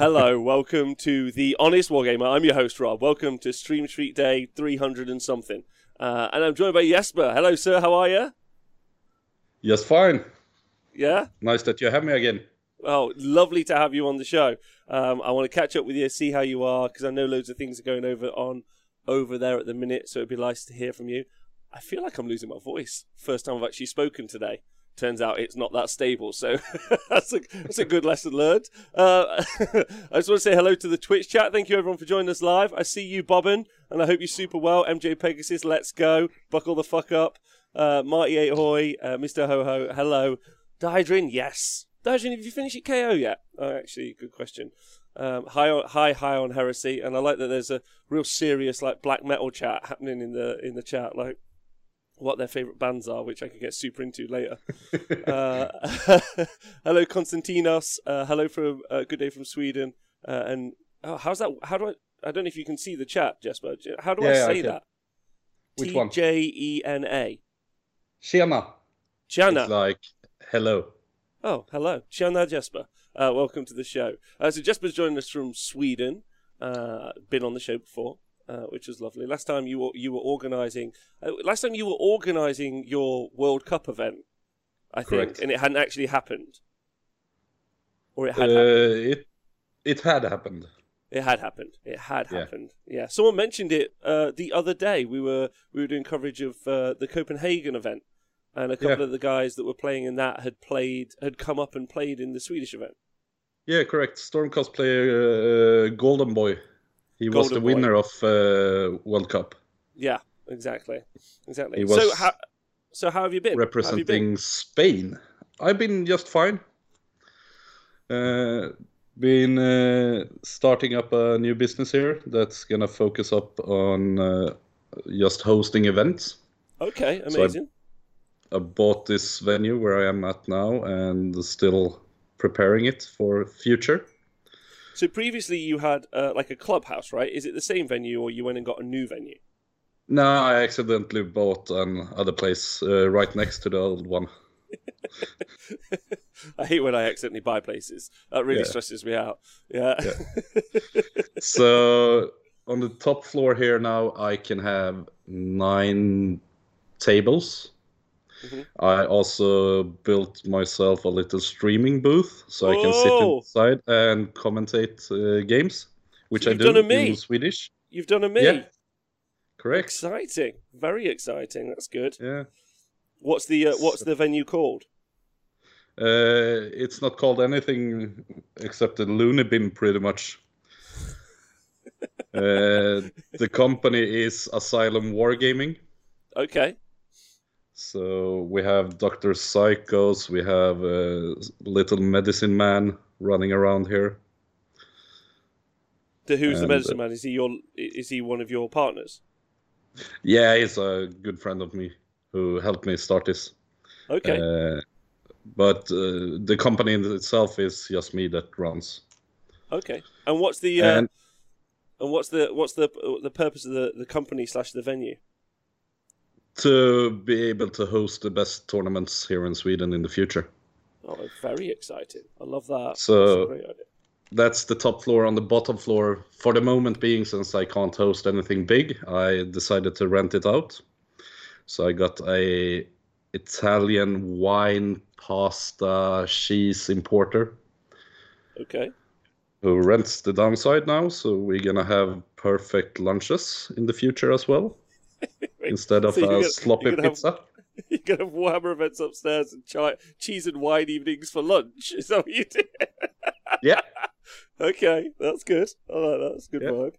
Hello, welcome to the Honest Wargamer. I'm your host, Rob. Welcome to Stream Streak Day 300 and something. Uh, and I'm joined by Jesper. Hello, sir. How are you? Yes, fine. Yeah? Nice that you have me again. Oh, lovely to have you on the show. Um, I want to catch up with you, see how you are, because I know loads of things are going over on over there at the minute, so it'd be nice to hear from you. I feel like I'm losing my voice. First time I've actually spoken today. Turns out it's not that stable, so that's a that's a good lesson learned. Uh, I just want to say hello to the Twitch chat. Thank you everyone for joining us live. I see you, Bobbin, and I hope you're super well. MJ Pegasus, let's go. Buckle the fuck up. Uh, Marty Ahoy, uh, Mr. Ho Ho, hello. Dydrin, yes. Dydrin, have you finished your KO yet? Oh, actually, good question. Um, high on, high, high on heresy, and I like that there's a real serious like black metal chat happening in the in the chat. Like, what their favourite bands are, which I can get super into later. uh, hello, Konstantinos. Uh, hello from uh, Good Day from Sweden. Uh, and oh, how's that? How do I? I don't know if you can see the chat, Jesper. How do Yeah, I yeah, I say can. that? Which one? J E N A. Tjena. Jana. It's like hello. Oh, hello. Tjena Jesper. Uh, welcome to the show. Uh, so Jesper's joining us from Sweden. Uh, been on the show before, uh, which was lovely. Last time you were you were organising. Uh, last time you were organising your World Cup event, I think, and it hadn't actually happened, or it Uh, had happened. it it had happened. It had happened. It had Yeah. happened. Yeah. Someone mentioned it uh, the other day. We were we were doing coverage of uh, the Copenhagen event, and a couple Yeah. of the guys that were playing in that had played had come up and played in the Swedish event. Yeah, correct. Stormcast player uh, Golden Boy. He was Golden the Boy. winner of uh, World Cup, Yeah, exactly, exactly. So how so how have you been? Have you been? representing Spain. I've been just fine. Uh, been uh, starting up a new business here that's gonna focus up on uh, just hosting events. Okay, So I- amazing. I bought this venue where I am at now and still preparing it for future. So previously you had uh, like a clubhouse, right? Is it the same venue, or you went and got a new venue? No, I accidentally bought another place uh, right next to the old one. I hate when I accidentally buy places. That really Yeah. stresses me out. Yeah. So on the top floor here now, I can have nine tables. Mhm. I also built myself a little streaming booth so I can sit Oh! inside and commentate uh, games, which So I do done a me. in Swedish. You've done a me. Yeah. Correct. Exciting. Very exciting. That's good. Yeah. What's the uh, what's the venue called? Uh, it's not called anything except the Looney Bin, pretty much. uh, the company is Asylum Wargaming. Okay. So we have Doctor Psychos, we have a Little Medicine Man running around here. The who's the medicine uh, man? Is he your is he one of your partners? Yeah, he's a good friend of me who helped me start this. Okay. Uh, but uh, the company in itself is just me that runs. okay. And what's the uh, and, and what's the what's the the purpose of the the company slash the venue? To be able to host the best tournaments here in Sweden in the future. Oh, very exciting. I love that. So- That's. That's the top floor. On the bottom floor, for the moment being, since I can't host anything big, I decided to rent it out. So I got a Italian wine, pasta, cheese importer Okay. who rents the downside now. So we're gonna have perfect lunches in the future as well, instead of So a gonna- sloppy you're gonna have- pizza. You're gonna have Warhammer events upstairs and chi- cheese and wine evenings for lunch. Is that what you do? Yeah. Okay, that's good. I like that. That's good Yeah. vibe.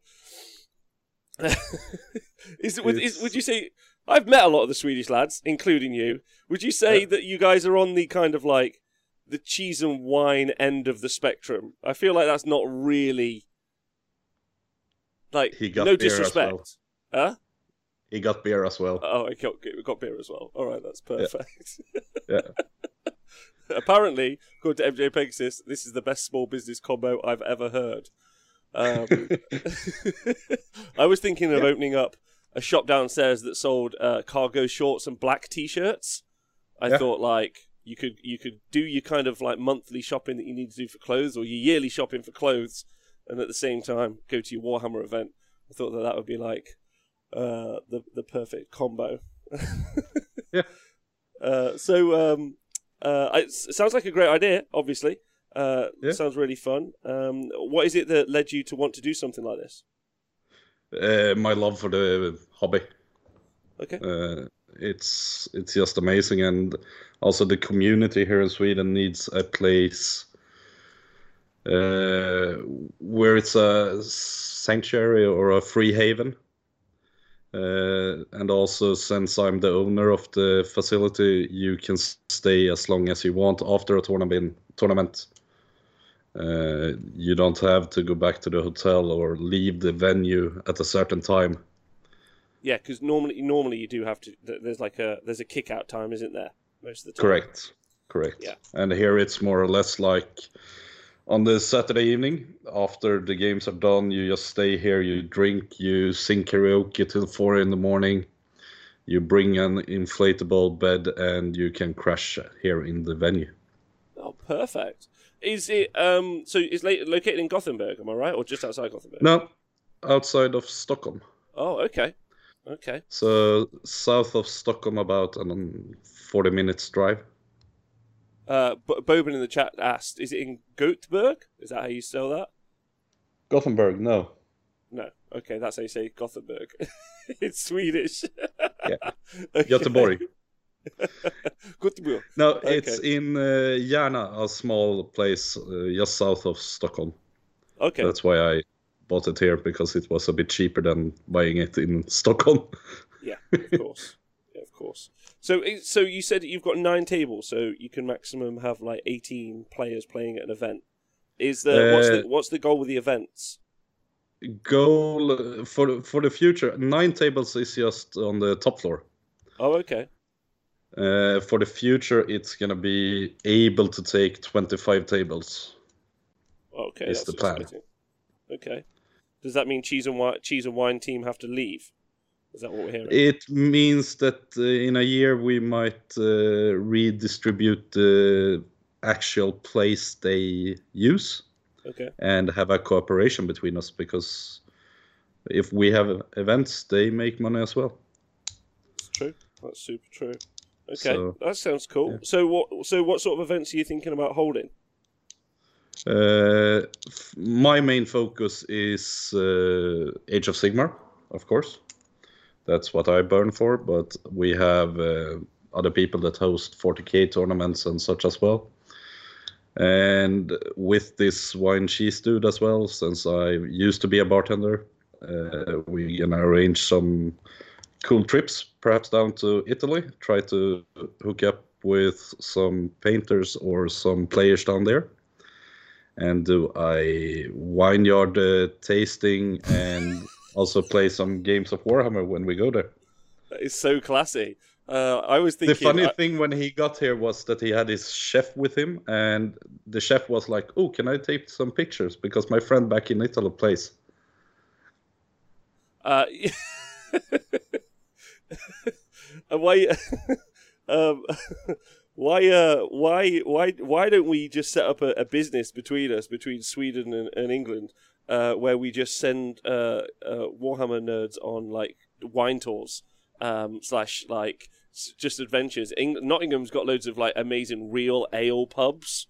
is it? Would, is, It's- would you say? I've met a lot of the Swedish lads, including you. Would you say Yeah. that you guys are on the kind of like the cheese and wine end of the spectrum? I feel like that's not really like He got no disrespect. well. Huh? He got beer as well. Oh, I got, we got beer as well. All right, that's perfect. Yeah. Apparently, according to MJ Pegasus, this is the best small business combo I've ever heard. Um, I was thinking of Yeah. opening up a shop downstairs that sold uh, cargo shorts and black t-shirts. I Yeah. thought, like, you could you could do your kind of like monthly shopping that you need to do for clothes, or your yearly shopping for clothes, and at the same time go to your Warhammer event. I thought that that would be like uh, the the perfect combo. Yeah. Uh, so um, uh, it sounds like a great idea. Obviously, uh, Yeah. sounds really fun. Um, what is it that led you to want to do something like this? Uh, my love for the hobby. Okay. Uh, it's it's just amazing, and also the community here in Sweden needs a place uh, where it's a sanctuary or a free haven. Uh, and also, since I'm the owner of the facility, you can stay as long as you want after a tournament. Tournament. Uh, you don't have to go back to the hotel or leave the venue at a certain time. Yeah, because normally normally you do have to. There's like a there's a kick out time, isn't there? Most of the time. Correct. Correct. Yeah. And here it's more or less like on the Saturday evening after the games are done, you just stay here, you drink, you sing karaoke till four in the morning. You bring an inflatable bed and you can crash here in the venue. Oh, perfect. Is it um? So it's la- located in Gothenburg, am I right, or just outside Gothenburg? No, outside of Stockholm. Oh, okay, okay. So south of Stockholm, about um, 40 minutes drive. Uh, B- Boban in the chat asked, "Is it in Gothenburg? Is that how you spell that?" Gothenburg, no. No. Okay, that's how you say Gothenburg. it's Swedish. Yeah. Okay. Göteborg. Göteborg. No, Okay. it's in uh, Järna, a small place uh, just south of Stockholm. Okay. That's why I bought it here because it was a bit cheaper than buying it in Stockholm. Yeah, of course. yeah, of course. So, so you said you've got nine tables, so you can maximum have like eighteen players playing at an event. Is the what's the Uh, what's the goal with the events? Goal uh, for the- for the future. Nine tables is just on the top floor. Oh, okay. Uh, for the future, it's gonna be able to take 25 tables. Okay, Is that's the plan. exciting. Okay. Does that mean cheese and wine, cheese and wine team have to leave? Is that what we're hearing? It means that uh, in a year we might uh, redistribute the actual place they use. okay. and have a cooperation between us because if we have events, they make money as well. That's true. That's super true. Okay, So, that sounds cool. yeah. So what? So what sort of events are you thinking about holding? Uh, f- my main focus is uh, Age of Sigmar, of course. That's what I burn for, but we have uh, other people that host 40k tournaments and such as well. And with this wine cheese dude as well, since I used to be a bartender, uh, we're gonna arrange some cool trips, perhaps down to Italy. Try to hook up with some painters or some players down there, and do a vineyard uh, tasting and also play some games of Warhammer when we go there. That is so classy. Uh, I was The funny I- thing when he got here was that he had his chef with him, and the chef was like, "Oh, can I take some pictures? Because my friend back in Italy plays." Uh, why? um, why? Uh, why? Why? Why don't we just set up a, a business between us, between Sweden and, and England, uh, where we just send uh, uh, Warhammer nerds on like wine tours, um, slash like s- just adventures. Eng- Nottingham's got loads of like amazing real ale pubs.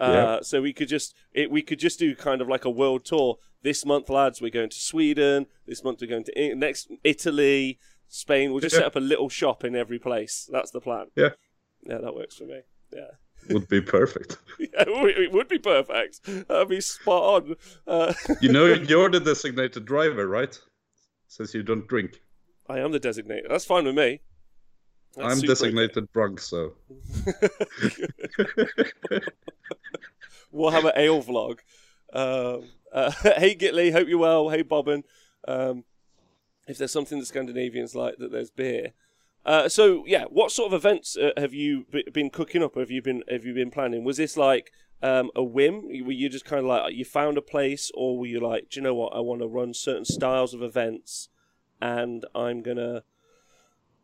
Uh, Yeah. So we could just it, we could just do kind of like a world tour. This month, lads, we're going to Sweden. This month, we're going to I- next Italy, Spain. We'll just Yeah. set up a little shop in every place. That's the plan. Yeah. Yeah, that works for me. Yeah. Would be perfect. Yeah, it would- be perfect. That'd be spot on. Uh, You know, you're the designated driver, right? Since you don't drink. I am the designated. That's fine with me. That's I'm designated drunk, so we'll have an ale vlog. Um, uh, hey Gitley, hope you're well. Hey Bobbin. Um, if there's something that Scandinavians like, that there's beer. Uh, so yeah, what sort of events uh, have you b- been cooking up? Have you been have you been planning? Was this like um, a whim? Were you just kind of like you found a place, or were you like, do you know what? I want to run certain styles of events, and I'm gonna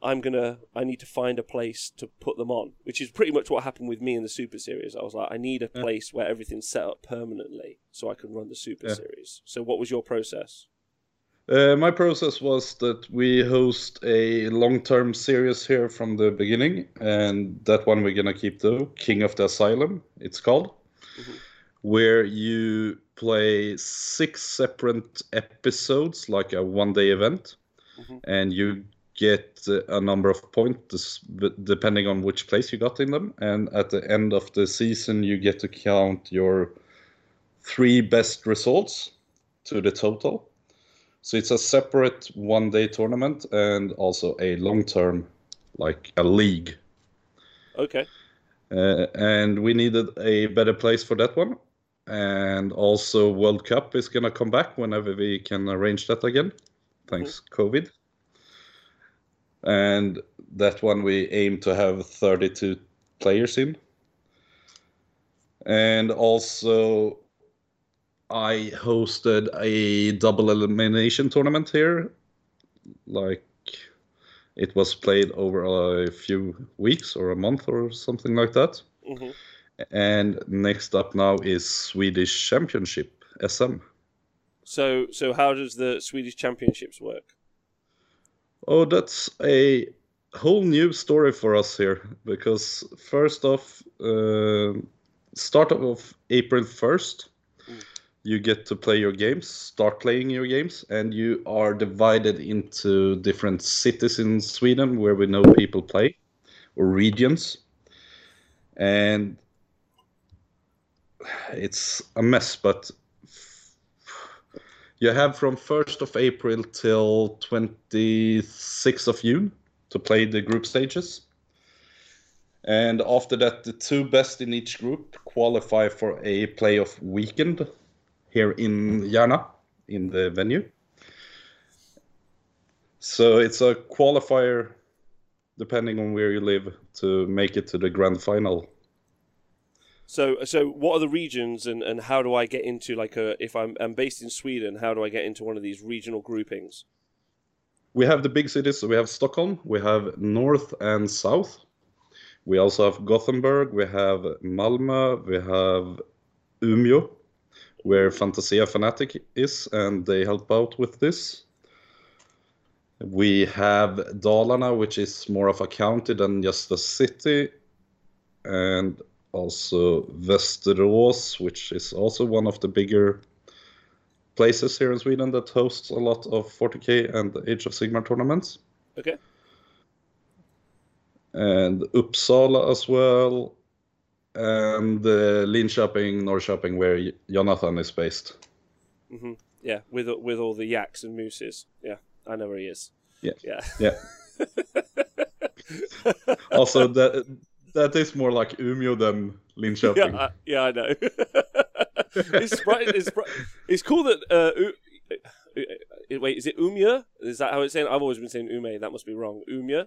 I'm gonna I need to find a place to put them on, which is pretty much what happened with me in the Super Series. I was like, I need a Yeah. place where everything's set up permanently so I can run the Super Yeah. Series. So what was your process? Uh, my process was that we host a long-term series here from the beginning, and that one we're gonna keep though. King of the Asylum, it's called, Mhm. where you play six separate episodes, like a one-day event, Mhm. and you get a number of points depending on which place you got in them. And at the end of the season, you get to count your three best results to the total. So it's a separate one day tournament and also a long term, like a league. Okay. Uh, and we needed a better place for that one. And also, World Cup is going to come back whenever we can arrange that again, thanks COVID. And that one we aim to have 32 players in. And also, I hosted a double elimination tournament here. Like it was played over a few weeks or a month or something like that. hmm And next up now is Swedish Championship SM. So so how does the Swedish Championships work? Oh, that's a whole new story for us here because first off, uh, start of April 1st, Mm. You get to play your games, start playing your games, and you are divided into different cities in Sweden where we know people play or regions. And it's a mess, but you have from 1st of April till 26th of June to play the group stages. And after that, the two best in each group qualify for a playoff weekend here in Järna, in the venue. So it's a qualifier, depending on where you live, to make it to the grand final. So so what are the regions and, and how do I get into like a if I'm I'm based in Sweden, how do I get into one of these regional groupings? We have the big cities. So we have Stockholm, we have North and South. We also have Gothenburg, we have Malmö, we have Umeå, where Fantasia Fanatic is, and they help out with this. We have Dalarna, which is more of a county than just a city, and also Västerås, which is also one of the bigger places here in Sweden that hosts a lot of 40k and Age of Sigmar tournaments. Okay. And Uppsala as well, and uh, Linköping, Shopping, where Jonathan is based. hmm Yeah, with with all the yaks and mooses. Yeah, I know where he is. Yeah. Yeah. Yeah. Also, that that is more like Umeå than Linköping. yeah, I, yeah, I know. it's, it's, it's cool that. Uh, U- uh, wait, is it Umya? Is that how it's saying? I've always been saying Ume. That must be wrong. Umya,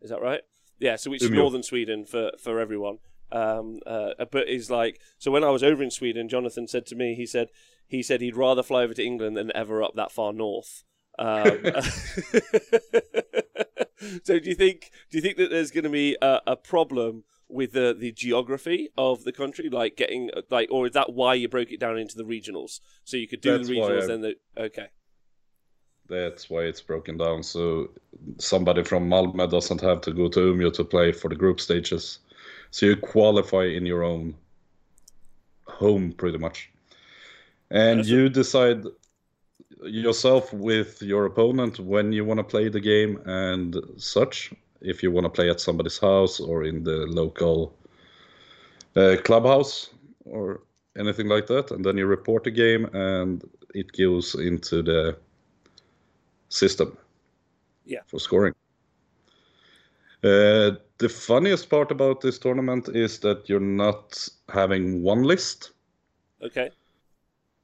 is that right? Yeah. So which is northern Sweden for for everyone. Um, uh, but is like so. When I was over in Sweden, Jonathan said to me, he said he said he'd rather fly over to England than ever up that far north. Um, so do you think do you think that there's going to be a, a problem with the the geography of the country, like getting like, or is that why you broke it down into the regionals so you could do That's the regionals? Then the okay, That's why it's broken down. So somebody from Malmö doesn't have to go to Umeå to play for the group stages. So you qualify in your own home, pretty much. And That's you decide yourself with your opponent when you want to play the game and such. If you want to play at somebody's house or in the local uh, clubhouse or anything like that, and then you report the game and it goes into the system Yeah. for scoring. Uh, the funniest part about this tournament is that you're not having one list. okay,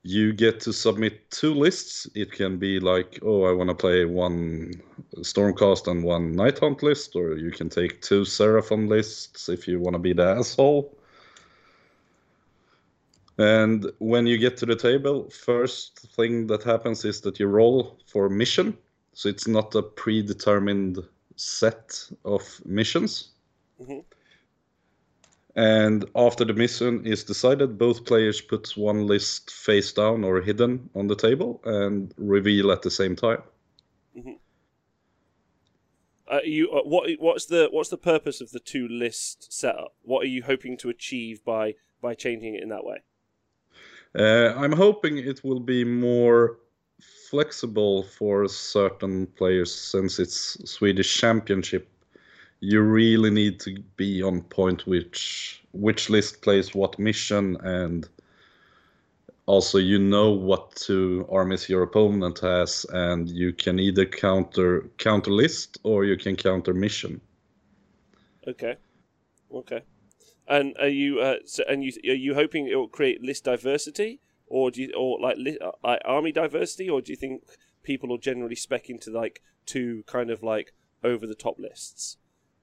You get to submit two lists. It can be like, oh, I want to play one Stormcast and one Nighthaunt list, or you can take two Seraphon lists if you want to be the asshole. And when you get to the table, first thing that happens is that you roll for mission. So it's not a predetermined set of missions. Mhm. And after the mission is decided, both players put one list face down or hidden on the table and reveal at the same time. Uh, you uh, what what's the what's the purpose of the two list setup? What are you hoping to achieve by by changing it in that way? Uh, I'm hoping it will be more flexible for certain players since it's Swedish Championship. You really need to be on point which which list plays what mission and also you know what two armies your opponent has and you can either counter counter list or you can counter mission. Okay, okay. And are you uh, so, and you are you hoping it will create list diversity, or do you or like uh, like army diversity, or do you think people will generally spec into like two kind of like over the top lists,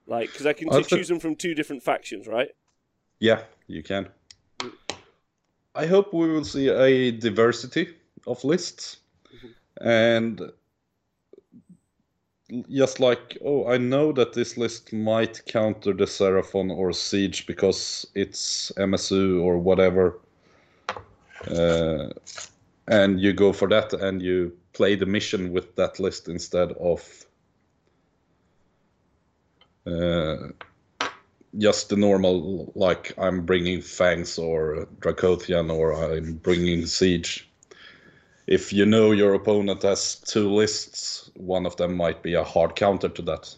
like because I can I t- thi- choose them from two different factions, right? Yeah, you can. I hope we will see a diversity of lists. And just like, oh, I know that this list might counter the Seraphon or Siege because it's MSU or whatever. Uh, and you go for that and you play the mission with that list instead of uh, just the normal like I'm bringing Fangs or Dracothian or I'm bringing Siege. If you know your opponent has two lists, one of them might be a hard counter to that.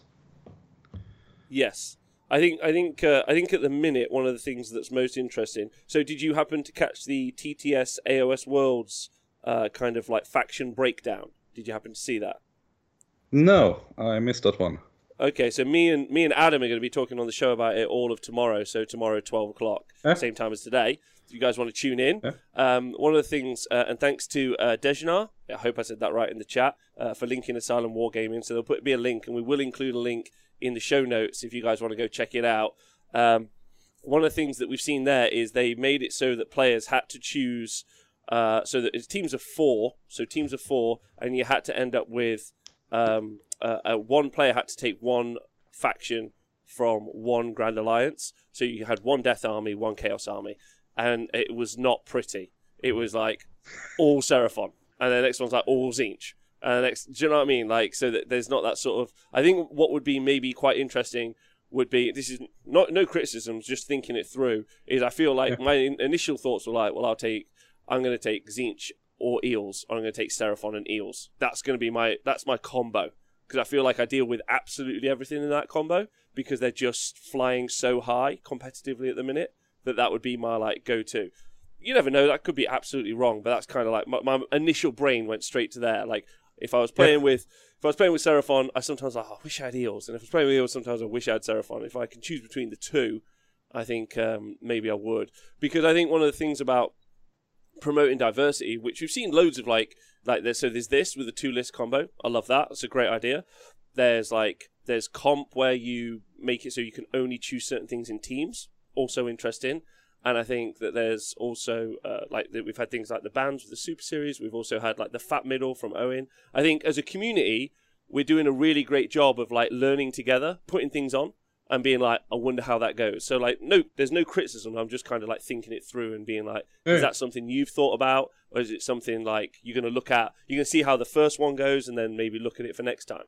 Yes. I think I think uh, I think at the minute one of the things that's most interesting. So, did you happen to catch the TTS AOS Worlds uh, kind of like faction breakdown? Did you happen to see that? No, I missed that one. Okay, so me and me and Adam are going to be talking on the show about it all of tomorrow. So tomorrow, twelve o'clock, same time as today. If you guys want to tune in, um, one of the things, uh, and thanks to uh, Dejnar, I hope I said that right in the chat, uh, for linking Asylum Wargaming. So there'll put be a link, and we will include a link in the show notes if you guys want to go check it out. Um, one of the things that we've seen there is they made it so that players had to choose, uh, so that it's teams of four, so teams of four, and you had to end up with um, uh, one player had to take one faction from one Grand Alliance. So you had one Death Army, one Chaos Army, and it was not pretty. It was like all Seraphon, and the next one's like all Tzeentch. And the next, do you know what I mean? Like, so that there's not that sort of. I think what would be maybe quite interesting would be this is not no criticisms, just thinking it through. Is I feel like Yeah. my in- initial thoughts were like, well, I'll take, I'm going to take Tzeentch or Eels, or I'm going to take Seraphon and Eels. That's going to be my that's my combo because I feel like I deal with absolutely everything in that combo because they're just flying so high competitively at the minute that that would be my like go to. You never know, that could be absolutely wrong, but that's kind of like my, my initial brain went straight to there. Like if I was playing with if I was playing with Seraphon, I sometimes like, oh, I wish I had Eels, and if I was playing with Eels, sometimes I wish I had Seraphon. If I can choose between the two, I think um, maybe I would because I think one of the things about promoting diversity, which we've seen loads of like like there's so there's this with the two list combo. I love that. It's a great idea. There's like there's comp where you make it so you can only choose certain things in teams. Also interesting. And I think that there's also uh, like that we've had things like the bands with the Super Series. We've also had like the Fat Middle from Owen. I think as a community, we're doing a really great job of like learning together, putting things on, and being like, I wonder how that goes. So like, no, there's no criticism. I'm just kind of like thinking it through and being like, is that something you've thought about, or is it something like you're going to look at? You're going to see how the first one goes, and then maybe look at it for next time.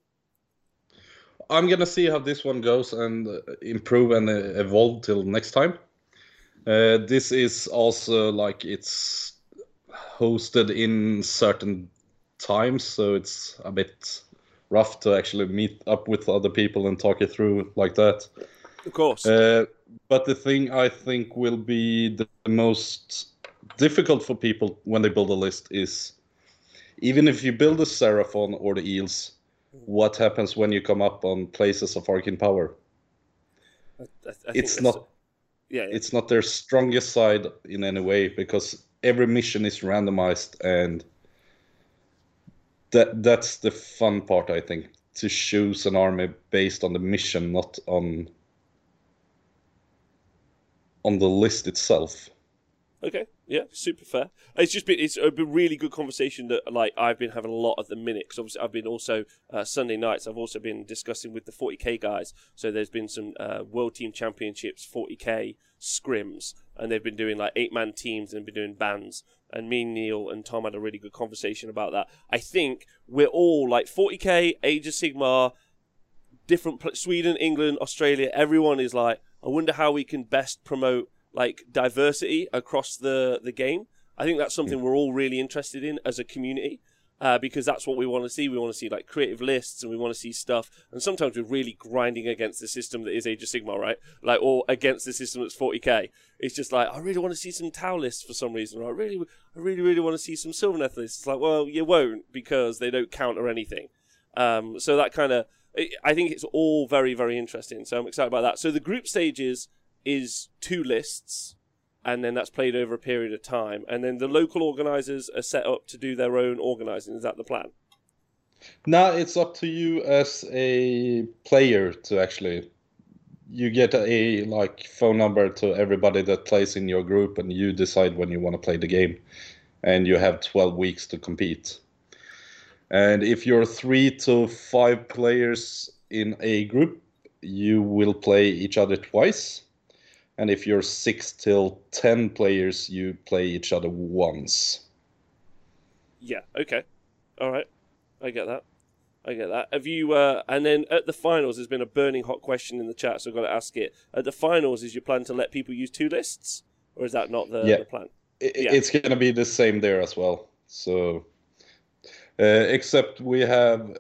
I'm gonna see how this one goes and uh, improve and uh, evolve till next time. Uh, this is also like it's hosted in certain times, so it's a bit rough to actually meet up with other people and talk it through like that. Of course. Uh, but the thing I think will be the most difficult for people when they build a list is even if you build a Seraphon or the Eels, what happens when you come up on places of Arcane Power? I, I, It's not Yeah, yeah. it's not their strongest side in any way because every mission is randomized and that that's the fun part I think to choose an army based on the mission not on on the list itself. Okay. Yeah, super fair. It's just been it's a really good conversation that like I've been having a lot at the minute because obviously I've been also uh, Sunday nights I've also been discussing with the 40k guys. So there's been some uh, World Team Championships 40k scrims and they've been doing like eight man teams and been doing bands. And me, Neil, and Tom had a really good conversation about that. I think we're all like 40k, Age of Sigmar, different pl- Sweden, England, Australia. Everyone is like, I wonder how we can best promote like diversity across the the game. I think that's something we're all really interested in as a community. Uh, because that's what we want to see. We want to see like creative lists, and we want to see stuff. And sometimes we're really grinding against the system that is Age of Sigmar, right? Like, or against the system that's 40k. It's just like I really want to see some Tau lists for some reason. Or I really, I really, really want to see some Sylvaneth lists. It's like, well, you won't because they don't count or anything. Um, so that kind of, I think it's all very, very interesting. So I'm excited about that. So the group stages is two lists, and then that's played over a period of time, and then the local organisers are set up to do their own organising. Is that the plan? No, it's up to you as a player to actually. You get a like phone number to everybody that plays in your group, and you decide when you want to play the game, and you have 12 weeks to compete. And if you're three to five players in a group, you will play each other twice. And if you're six till ten players, you play each other once. Yeah. Okay. All right. I get that. I get that. Have you? Uh, and then at the finals, there's been a burning hot question in the chat, so I've got to ask it. At the finals, is your plan to let people use two lists, or is that not the, Yeah. the plan? I- Yeah. It's going to be the same there as well. So, uh, except we have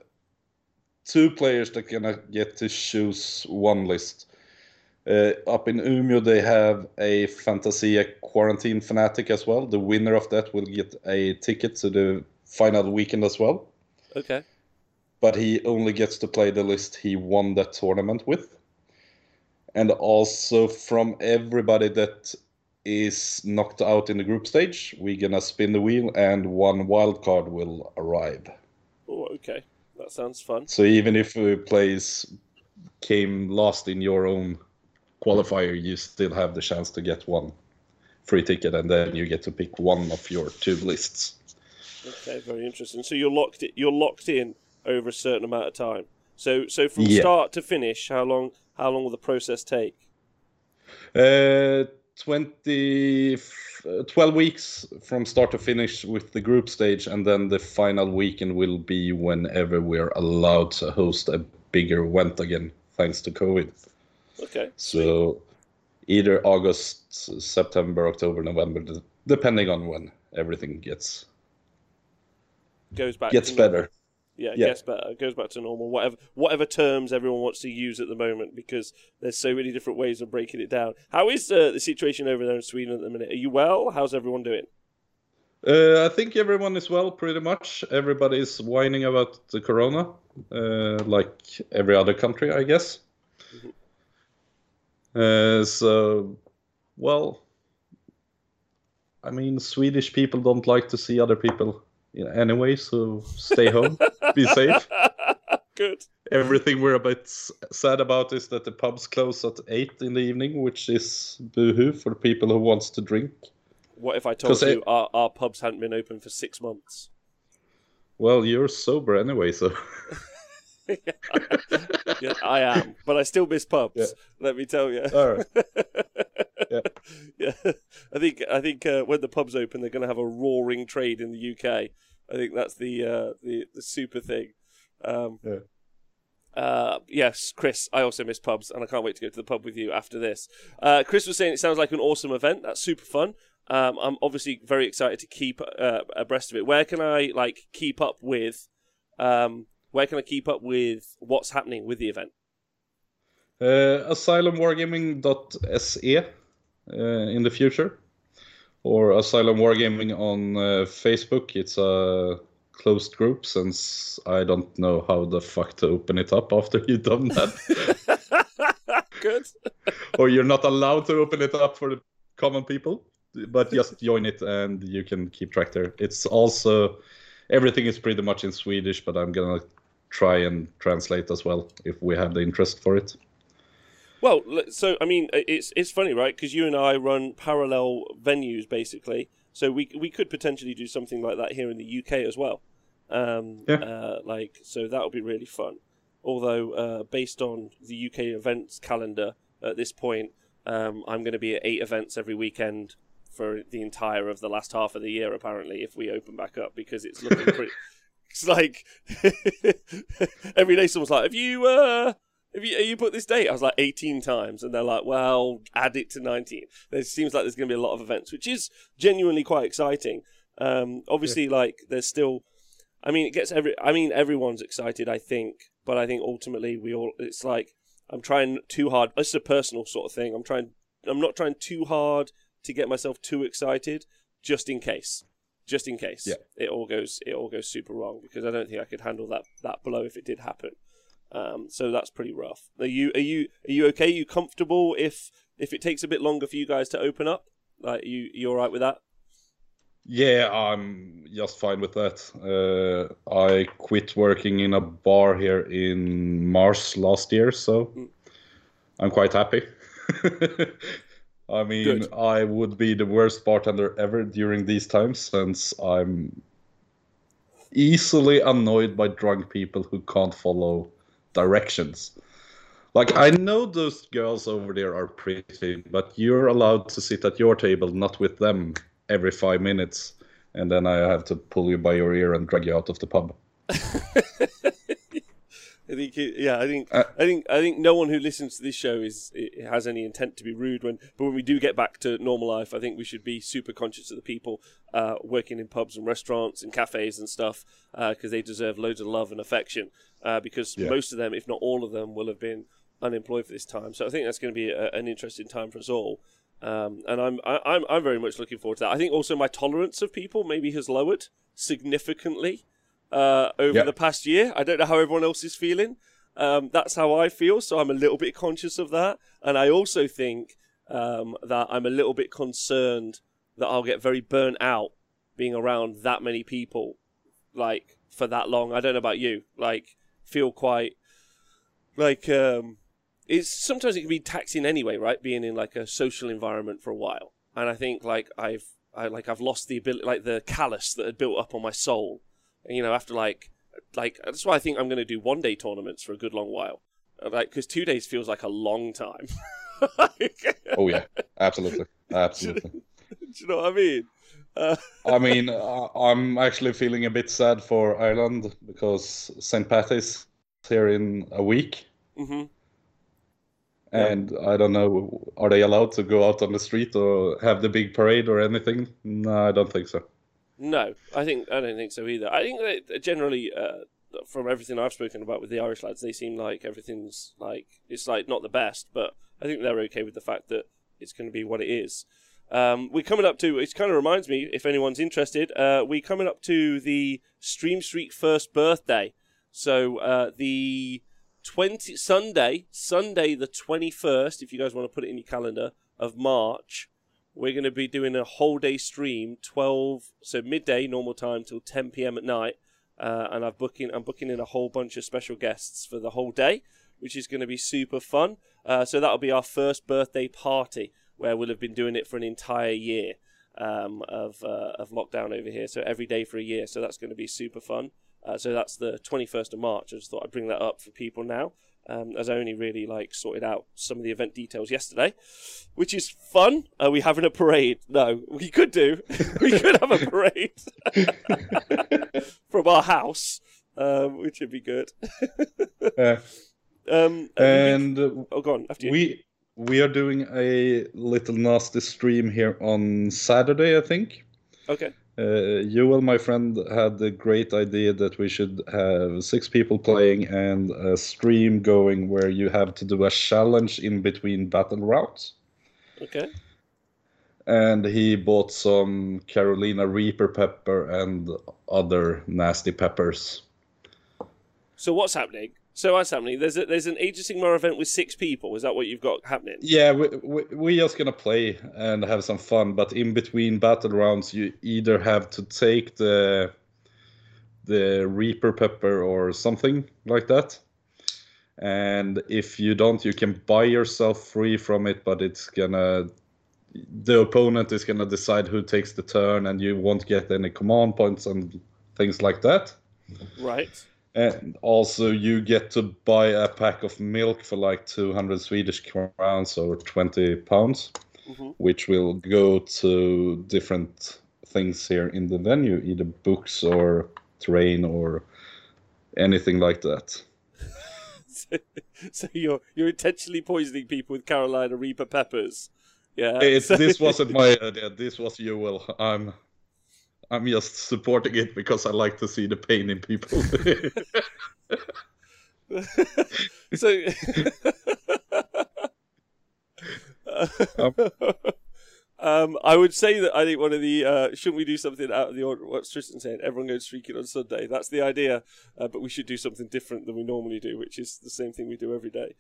two players that gonna get to choose one list. Uh, up in Umeå, they have a Fantasia Quarantine Fanatic as well. The winner of that will get a ticket to the final weekend as well. Okay. but he only gets to play the list he won that tournament with. And also from everybody that is knocked out in the group stage, we're gonna spin the wheel and one wild card will arrive. Oh, okay. That sounds fun. So even if uh, plays came last in your own qualifier, you still have the chance to get one free ticket, and then you get to pick one of your two lists. Okay, very interesting. So you're locked. You're locked in over a certain amount of time. So, so from Yeah. start to finish, how long? How long will the process take? Uh, 20, uh, 12 weeks from start to finish with the group stage, and then the final weekend will be whenever we're allowed to host a bigger event again, thanks to COVID. Okay. So either August, September, October, November, depending on when everything gets Goes back. gets better. Yeah, Yeah. gets better. Goes back to normal. Whatever, whatever terms everyone wants to use at the moment, because there's so many different ways of breaking it down. How is uh, the situation over there in Sweden at the minute? Are you well? How's everyone doing? Uh, I think everyone is well, pretty much. Everybody is whining about the corona, uh, like every other country, I guess. Uh, so, well, I mean, Swedish people don't like to see other people anyway, so stay home, be safe. Good. Everything we're a bit sad about is that the pubs close at eight in the evening, which is boohoo for people who wants to drink. What if I told you our, our pubs hadn't been open for six months? Well, you're sober anyway, so. Yeah, I am, but I still miss pubs. Yeah. Let me tell you. All right. Yeah. yeah, I think I think uh, when the pubs open, they're going to have a roaring trade in the UK. I think that's the uh, the the super thing. Um, Yeah. uh, yes, Chris. I also miss pubs, and I can't wait to go to the pub with you after this. Uh, Chris was saying it sounds like an awesome event. That's super fun. Um, I'm obviously very excited to keep uh, abreast of it. Where can I like keep up with? Um, where can I keep up with what's happening with the event? Uh, asylumwargaming.se uh, in the future, or Asylum Wargaming on uh, Facebook. It's a closed group since I don't know how the fuck to open it up after you've done that, Good. or you're not allowed to open it up for the common people. But just join it and you can keep track there. It's also everything is pretty much in Swedish, but I'm gonna try and translate as well if we have the interest for it. Well, so I mean, it's it's funny, right? Because you and I run parallel venues basically, So we we could potentially do something like that here in the UK as well. Um, Yeah. uh, like so that would be really fun. Although uh, based on the UK events calendar at this point, um, I'm going to be at eight events every weekend for the entire of the last half of the year. Apparently, if we open back up, because it's looking pretty. It's like every day someone's like, "Have you uh, have you have you put this date?" I was like, "18 times," and they're like, "Well, add it to 19." There seems like there's going to be a lot of events, which is genuinely quite exciting. Um, obviously, like there's still, I mean, it gets every. I mean, everyone's excited, I think, but I think ultimately we all. It's like I'm trying too hard. It's a personal sort of thing. I'm trying. I'm not trying too hard to get myself too excited, just in case. Just in case Yeah. it all goes it all goes super wrong because I don't think I could handle that that blow if it did happen. Um, so that's pretty rough. Are you are you are you okay? Are you comfortable if if it takes a bit longer for you guys to open up? Like you you all right with that? Yeah, I'm just fine with that. Uh, I quit working in a bar here in March last year, so Mm. I'm quite happy. I mean, Good. I would be the worst bartender ever during these times since I'm easily annoyed by drunk people who can't follow directions. Like, I know those girls over there are pretty, but you're allowed to sit at your table, not with them, every five minutes. And then I have to pull you by your ear and drag you out of the pub. I think, it, yeah, I think, Uh, I think, I think no one who listens to this show is has any intent to be rude. When, but when we do get back to normal life, I think we should be super conscious of the people uh, working in pubs and restaurants and cafes and stuff because they deserve loads of love and affection. Uh, because Yeah. most of them, if not all of them, will have been unemployed for this time. So I think that's going to be a, an interesting time for us all. Um, and I'm I, I'm I'm very much looking forward to that. I think also my tolerance of people maybe has lowered significantly uh, over Yeah. the past year. I don't know how everyone else is feeling. Um, that's how I feel, so I'm a little bit conscious of that. And I also think um, that I'm a little bit concerned that I'll get very burnt out being around that many people, like for that long. I don't know about you. Like, feel quite like um, it's sometimes it can be taxing anyway, right? Being in like a social environment for a while, and I think like I've I like I've lost the ability, like the callus that had built up on my soul. And, you know, after like like that's why I think I'm going to do one day tournaments for a good long while, Uh, like because two days feels like a long time. Oh, yeah, absolutely. Absolutely. Do you know what I mean? Uh, I mean, I- I'm actually feeling a bit sad for Ireland because St. Patty's here in a week. hmm And I don't know, are they allowed to go out on the street or have the big parade or anything? No, I don't think so. No, I think I don't think so either. I think that generally, uh, from everything I've spoken about with the Irish lads, they seem like everything's like it's like not the best, but I think they're okay with the fact that it's going to be what it is. Um, we're coming up to. It kind of reminds me, if anyone's interested, uh, we're coming up to the Stream Streak first birthday. So uh, the twenty Sunday, Sunday the twenty first. If you guys want to put it in your calendar of March, we're going to be doing a whole day stream, twelve so midday normal time till ten p.m. at night, uh, and I've booking I'm booking in a whole bunch of special guests for the whole day, which is going to be super fun. Uh, so that'll be our first birthday party where we'll have been doing it for an entire year um, of uh, of lockdown over here. So every day for a year. So that's going to be super fun. Uh, so that's the 21st of March. I just thought I'd bring that up for people now, um, as I only really like sorted out some of the event details yesterday, which is fun. Are we having a parade? No, we could do. we could have a parade from our house, um, which would be good. Uh, Um, and uh, oh, go on. After you. we we are doing a little nasty stream here on Saturday, I think. okay. Uh, Joel, my friend, had the great idea that we should have six people playing and a stream going where you have to do a challenge in between battle rounds. Okay. And he bought some Carolina Reaper pepper and other nasty peppers. So what's happening? So what's happening? There's a, there's an Age of Sigmar event with six people. Is that what you've got happening? Yeah, we, we, we're just gonna play and have some fun, but in between battle rounds, you either have to take the the Reaper pepper or something like that. And if you don't, you can buy yourself free from it, but it's gonna the opponent is gonna decide who takes the turn, and you won't get any command points and things like that. Right. And also, you get to buy a pack of milk for like 200 Swedish crowns or 20 pounds, Mhm. which will go to different things here in the venue, either books or terrain or anything like that. So, so you're you're intentionally poisoning people with Carolina Reaper peppers. Yeah. It, so- this wasn't my idea. This was you, Will. I'm, I'm just supporting it because I like to see the pain in people. so um, I would say that I think one of the uh, shouldn't we do something out of the order? What's Tristan saying? Everyone goes streaking on Sunday. That's the idea, uh, but we should do something different than we normally do, which is the same thing we do every day.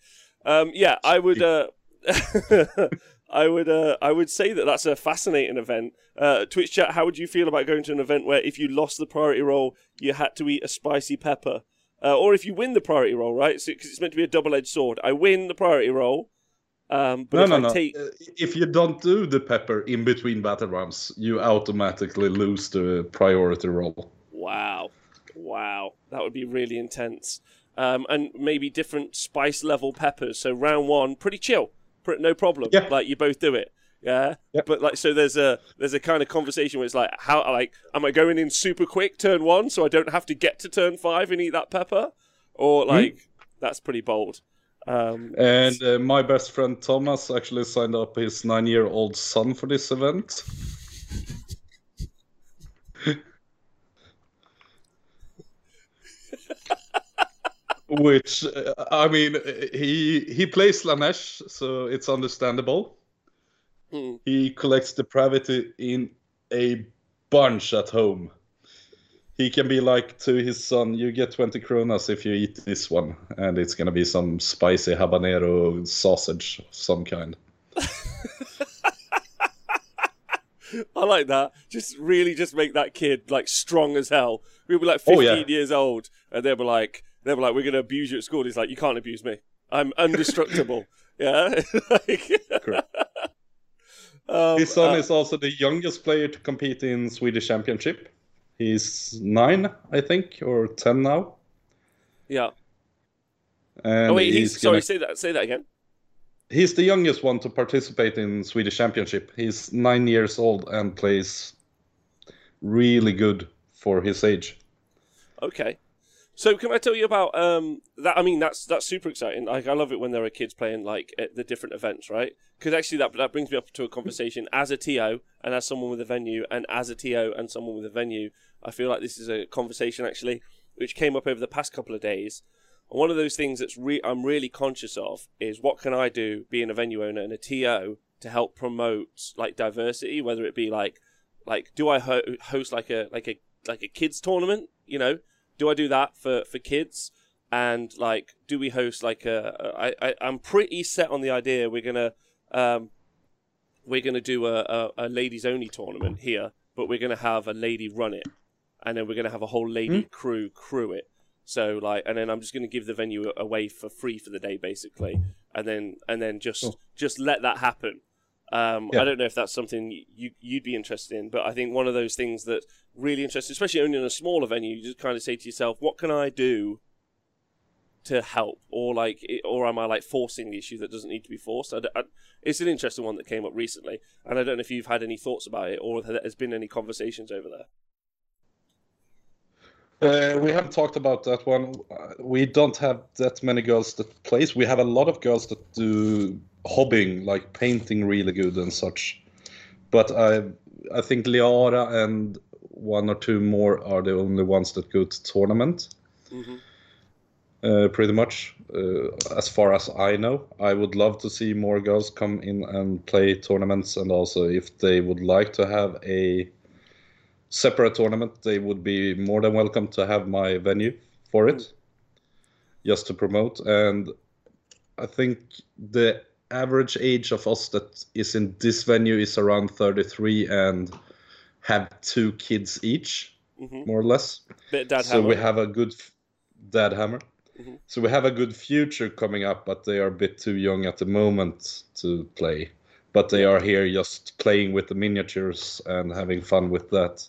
Um, yeah, I would. Uh, I would. Uh, I would say that that's a fascinating event. Uh, Twitch chat. How would you feel about going to an event where if you lost the priority roll, you had to eat a spicy pepper? Uh, or if you win the priority roll, right? Because it's meant to be a double-edged sword. I win the priority roll, um, but no, if no, I no. take, Uh, If you don't do the pepper in between battle rounds, you automatically lose the priority roll. wow, wow, that would be really intense. Um, and maybe different spice level peppers. So round one, pretty chill, pre- no problem. Yeah. Like you both do it. Yeah. Yep. But like, so there's a there's a kind of conversation where it's like, how like, am I going in super quick turn one so I don't have to get to turn five and eat that pepper, or like that's pretty bold. Um, And uh, my best friend Thomas actually signed up his nine-year-old son for this event. Which uh, I mean, he he plays Slaanesh, so it's understandable. hmm. He collects depravity in a bunch at home. He can be like to his son, you get 20 kronas if you eat this one, and it's gonna be some spicy habanero sausage of some kind. I like that. Just really, just make that kid like strong as hell. We'll be like 15 Oh, yeah. years old, and they'll be like, they'll be like, we're gonna abuse you at school. He's like, you can't abuse me. I'm indestructible. yeah. Like- Correct. um, His son uh, is also the youngest player to compete in Swedish Championship. He's nine, I think, or ten now. yeah. And Oh wait, he's he's gonna- sorry. Say that. Say that again. He's the youngest one to participate in Swedish Championship. He's nine years old and plays really good for his age. Okay. So can I tell you about um that? I mean, that's that's super exciting. Like, I love it when there are kids playing like at the different events, right? Because actually, that that brings me up to a conversation as a TO and as someone with a venue, and as a TO and someone with a venue. I feel like this is a conversation actually which came up over the past couple of days. And one of those things that's re- I'm really conscious of is what can I do, being a venue owner and a TO, to help promote like diversity, whether it be like like do I ho- host like a like a like a kids tournament, you know? Do I do that for for kids? And like, do we host like a? I, I I'm pretty set on the idea we're gonna um we're gonna do a, a, a ladies only tournament here, but we're gonna have a lady run it, and then we're gonna have a whole lady crew crew it. So like, and then I'm just gonna give the venue away for free for the day basically, and then and then just Cool. just let that happen. Um, Yeah. I don't know if that's something you you'd be interested in, but I think one of those things that really interesting, especially only in a smaller venue, you just kind of say to yourself, "What can I do to help?" Or like, or am I like forcing the issue that doesn't need to be forced? I I it's an interesting one that came up recently, and I don't know if you've had any thoughts about it or there's been any conversations over there. Uh, we have talked about that one. We don't have that many girls that plays. We have a lot of girls that do hobbying, like painting, really good and such. But I, I think Liara and one or two more are the only ones that go to tournament. hmm Uh, pretty much, uh, as far as I know. I would love to see more girls come in and play tournaments, and also if they would like to have a separate tournament, they would be more than welcome to have my venue for it, just to promote. And I think the average age of us that is in this venue is around 33 and have two kids each, hmm more or less so hammer. we have a good f- dad hammer. Mhm. So we have a good future coming up, but they are a bit too young at the moment to play. but they are here just playing with the miniatures and having fun with that.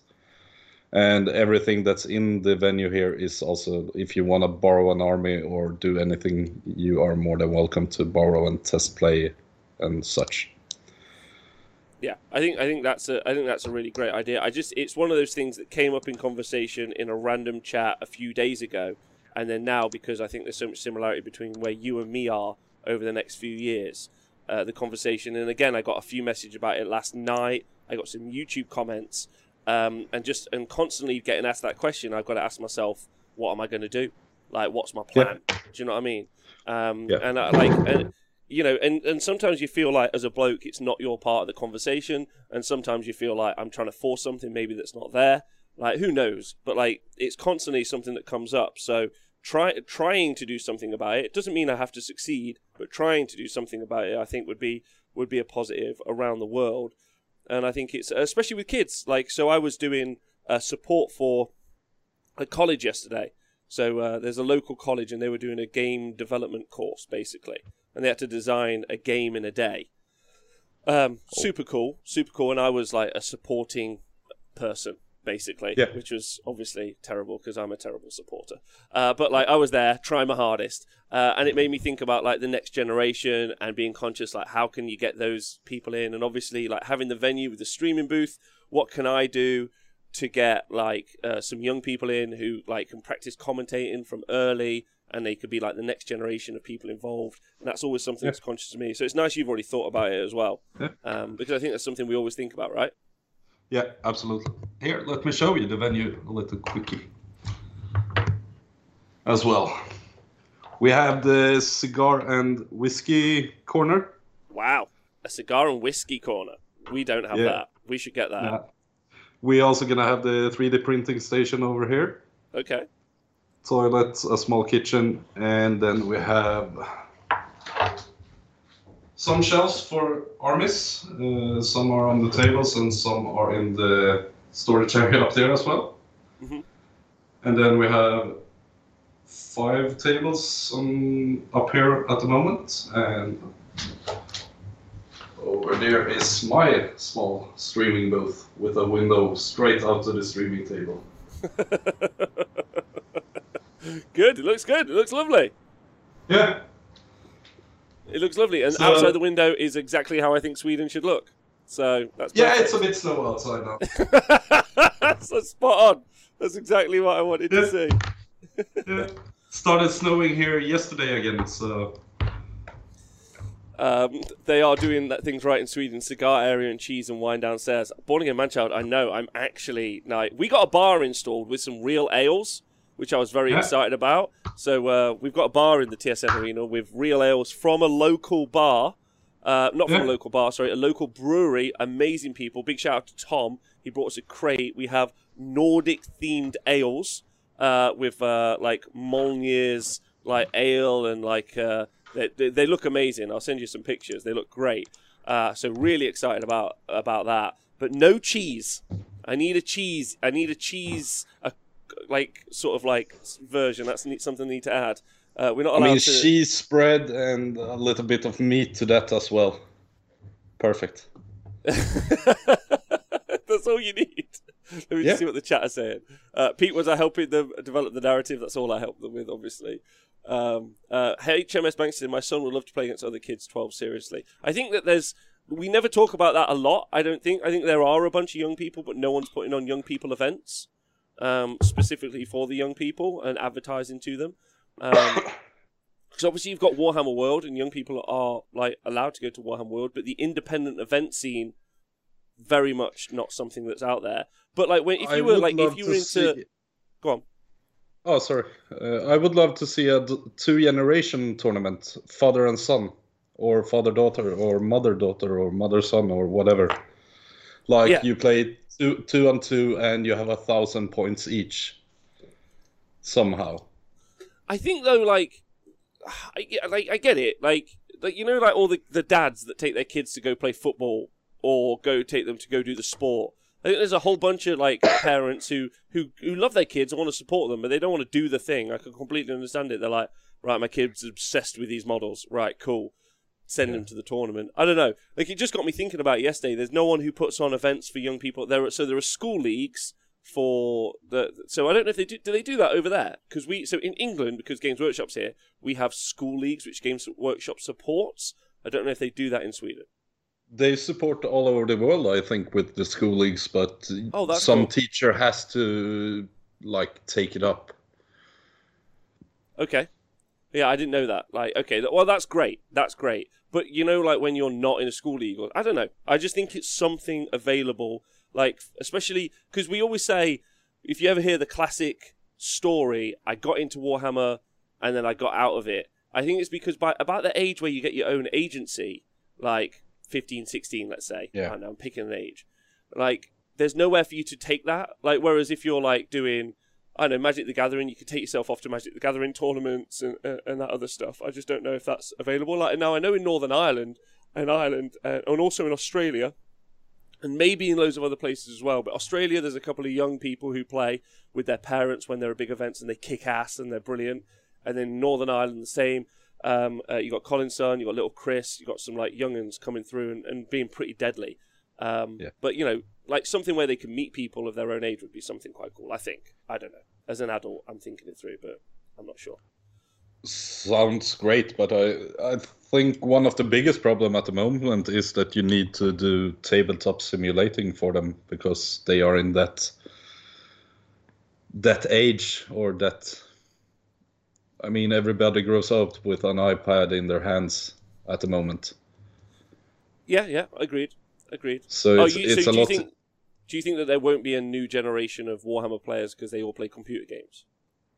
And everything that's in the venue here is also, if you want to borrow an army or do anything, you are more than welcome to borrow and test play and such. Yeah, I think I think that's a I think that's a really great idea. I just it's one of those things that came up in conversation in a random chat a few days ago, and then now because I think there's so much similarity between where you and me are over the next few years, uh, the conversation. And again, I got a few messages about it last night. I got some YouTube comments, um, and just and constantly getting asked that question. I've got to ask myself, what am I going to do? Like, what's my plan? Yeah. Do you know what I mean? Um, yeah. And I, like, and, you know, and, and sometimes you feel like as a bloke, it's not your part of the conversation, and sometimes you feel like I'm trying to force something maybe that's not there. Like, who knows? But like, it's constantly something that comes up. So try trying to do something about it. It doesn't mean I have to succeed, but trying to do something about it, I think would be would be a positive around the world. And I think it's especially with kids. Like, so I was doing uh, support for a college yesterday. So uh, there's a local college, and they were doing a game development course basically and they had to design a game in a day. Um, super cool, super cool. And I was like a supporting person, basically, yeah. which was obviously terrible because I'm a terrible supporter. Uh, but like I was there, trying my hardest, uh, and it made me think about like the next generation and being conscious, like how can you get those people in, and obviously like having the venue with the streaming booth. What can I do? to get like uh, some young people in who like can practice commentating from early and they could be like the next generation of people involved. And that's always something yeah. that's conscious to me. So it's nice you've already thought about it as well, yeah. um, because I think that's something we always think about, right? Yeah, absolutely. Here, let me show you the venue a little quickie as well. We have the cigar and whiskey corner. Wow, a cigar and whiskey corner. We don't have yeah. that. We should get that. Yeah. We also gonna have the 3D printing station over here. Okay toilet, a small kitchen, and then we have some shelves for armies. Uh, some are on the tables and some are in the storage area up there as well. Mm-hmm. And then we have five tables on, up here at the moment, and over there is my small streaming booth with a window straight out to the streaming table. good. It looks good. It looks lovely. Yeah. It looks lovely, and so, outside the window is exactly how I think Sweden should look. So that's yeah, it's a bit snow outside now. that's spot on. That's exactly what I wanted yeah. to see. yeah. Started snowing here yesterday again, so. Um, they are doing that things right in Sweden. Cigar area and cheese and wine downstairs. Born again Manchild, I know. I'm actually like we got a bar installed with some real ales which I was very yeah. excited about. So uh, we've got a bar in the TSN arena with real ales from a local bar. Uh, not from yeah. a local bar, sorry, a local brewery. Amazing people. Big shout out to Tom. He brought us a crate. We have Nordic themed ales uh, with uh, like Molnir's like ale and like uh, they, they, look amazing. I'll send you some pictures. They look great. Uh, so really excited about about that. But no cheese. I need a cheese. I need a cheese, a like sort of like version. That's something I need to add. Uh, we're not allowed I mean, to... cheese spread and a little bit of meat to that as well. Perfect. That's all you need. Let me yeah. just see what the chat is saying. Uh, Pete was I helping them develop the narrative. That's all I helped them with, obviously. Um, uh, HMS Bankston, my son would love to play against other kids 12 seriously. I think that there's we never talk about that a lot. I don't think. I think there are a bunch of young people, but no one's putting on young people events um, specifically for the young people and advertising to them. Um, because obviously you've got Warhammer World and young people are like allowed to go to Warhammer World, but the independent event scene very much not something that's out there. But like when if you I were like if you were into see... go on. Oh, sorry. Uh, I would love to see a two generation tournament, father and son, or father daughter, or mother daughter, or mother son, or whatever. Like yeah. you play two two on two, and you have a thousand points each. Somehow. I think though, like, I, like I get it, like, like you know, like all the the dads that take their kids to go play football or go take them to go do the sport. I think there's a whole bunch of like parents who, who who love their kids and want to support them, but they don't want to do the thing. I can completely understand it. They're like, right, my kid's obsessed with these models. Right, cool send Yeah. them to the tournament. I don't know. Like it just got me thinking about yesterday. There's no one who puts on events for young people. There, are, so there are school leagues for the. So I don't know if they do. Do they do that over there? Because we so in England because Games Workshop's here, we have school leagues which Games Workshop supports. I don't know if they do that in Sweden. They support all over the world, I think, with the school leagues, but Oh, some cool. teacher has to like take it up. Okay. Yeah, I didn't know that. Like, okay, well, that's great. That's great. But you know, like when you're not in a school league, or I don't know. I just think it's something available. Like, especially because we always say, if you ever hear the classic story, I got into Warhammer and then I got out of it. I think it's because by about the age where you get your own agency, like 15, 16, let's say. Yeah. I don't know, I'm picking an age. Like, there's nowhere for you to take that. Like, whereas if you're like doing I know Magic the Gathering, you could take yourself off to Magic the Gathering tournaments and and, and that other stuff. I just don't know if that's available. Like now, I know in Northern Ireland and Ireland uh, and also in Australia, and maybe in loads of other places as well. But Australia, there's a couple of young people who play with their parents when there are big events and they kick ass and they're brilliant. And then Northern Ireland, the same. Um, uh, you got Colin's son, you got little Chris, you got some like younguns coming through and, and being pretty deadly. Um, Yeah. But you know, like something where they can meet people of their own age would be something quite cool. I think. I don't know. As an adult, I'm thinking it through, but I'm not sure. Sounds great, but I I think one of the biggest problem at the moment is that you need to do tabletop simulating for them because they are in that that age or that I mean everybody grows up with an iPad in their hands at the moment. Yeah, yeah, agreed, agreed. So oh, it's, you, it's so a do you think? Do you think that there won't be a new generation of Warhammer players because they all play computer games?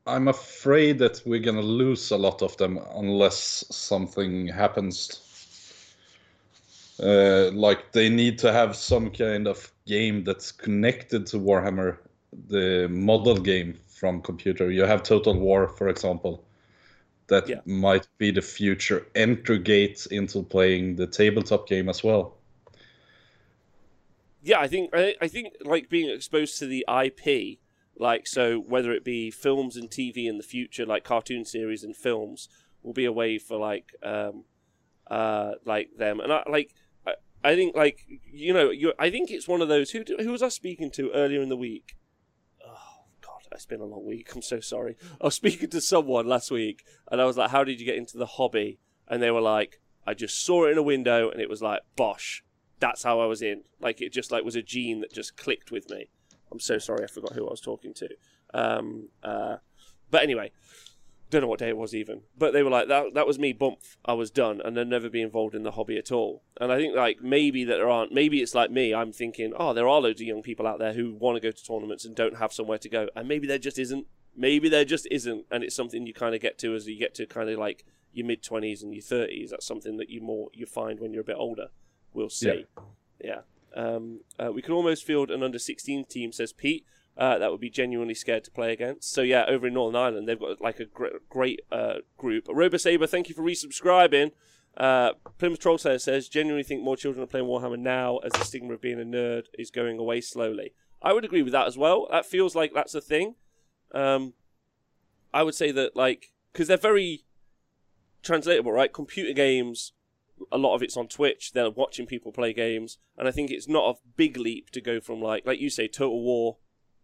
I'm afraid that we're gonna lose a lot of them unless something happens. Uh, like they need to have some kind of game that's connected to Warhammer, the model game from computer. You have Total War, for example, that Yeah. might be the future entry gate into playing the tabletop game as well. Yeah, I think I, think like being exposed to the IP, like so whether it be films and TV in the future, like cartoon series and films, will be a way for like um uh like them and I like I, I think like you know you I think it's one of those who who was I speaking to earlier in the week. Oh God, it's been a long week. I'm so sorry. I was speaking to someone last week, and I was like, "How did you get into the hobby?" And they were like, "I just saw it in a window, and it was like, bosh, that's how I was in. Like it just like was a gene that just clicked with me. I'm so sorry, I forgot who I was talking to. Um, uh, but anyway, don't know what day it was even. But they were like that. That was me. Bump. I was done, and then never be involved in the hobby at all. And I think like maybe that there aren't. Maybe it's like me. I'm thinking, oh, there are loads of young people out there who want to go to tournaments and don't have somewhere to go, and maybe there just isn't. Maybe there just isn't, and it's something you kind of get to as you get to kind of like your mid twenties and your thirties. That's something that you more you find when you're a bit older. We'll see. Yeah. Um, uh, we can almost field an under 16 team, says Pete. Uh, that would be genuinely scared to play against. So yeah, over in Northern Ireland, they've got like a great, great uh, group. Robosaber, thank you for resubscribing. Uh, Plymouth Troll Slayer says, genuinely think more children are playing Warhammer now as the stigma of being a nerd is going away slowly. I would agree with that as well. That feels like that's a thing. Um, I would say that like because they're very translatable, right? Computer games, a lot of it's on Twitch. They're watching people play games, and I think it's not a big leap to go from like like you say Total War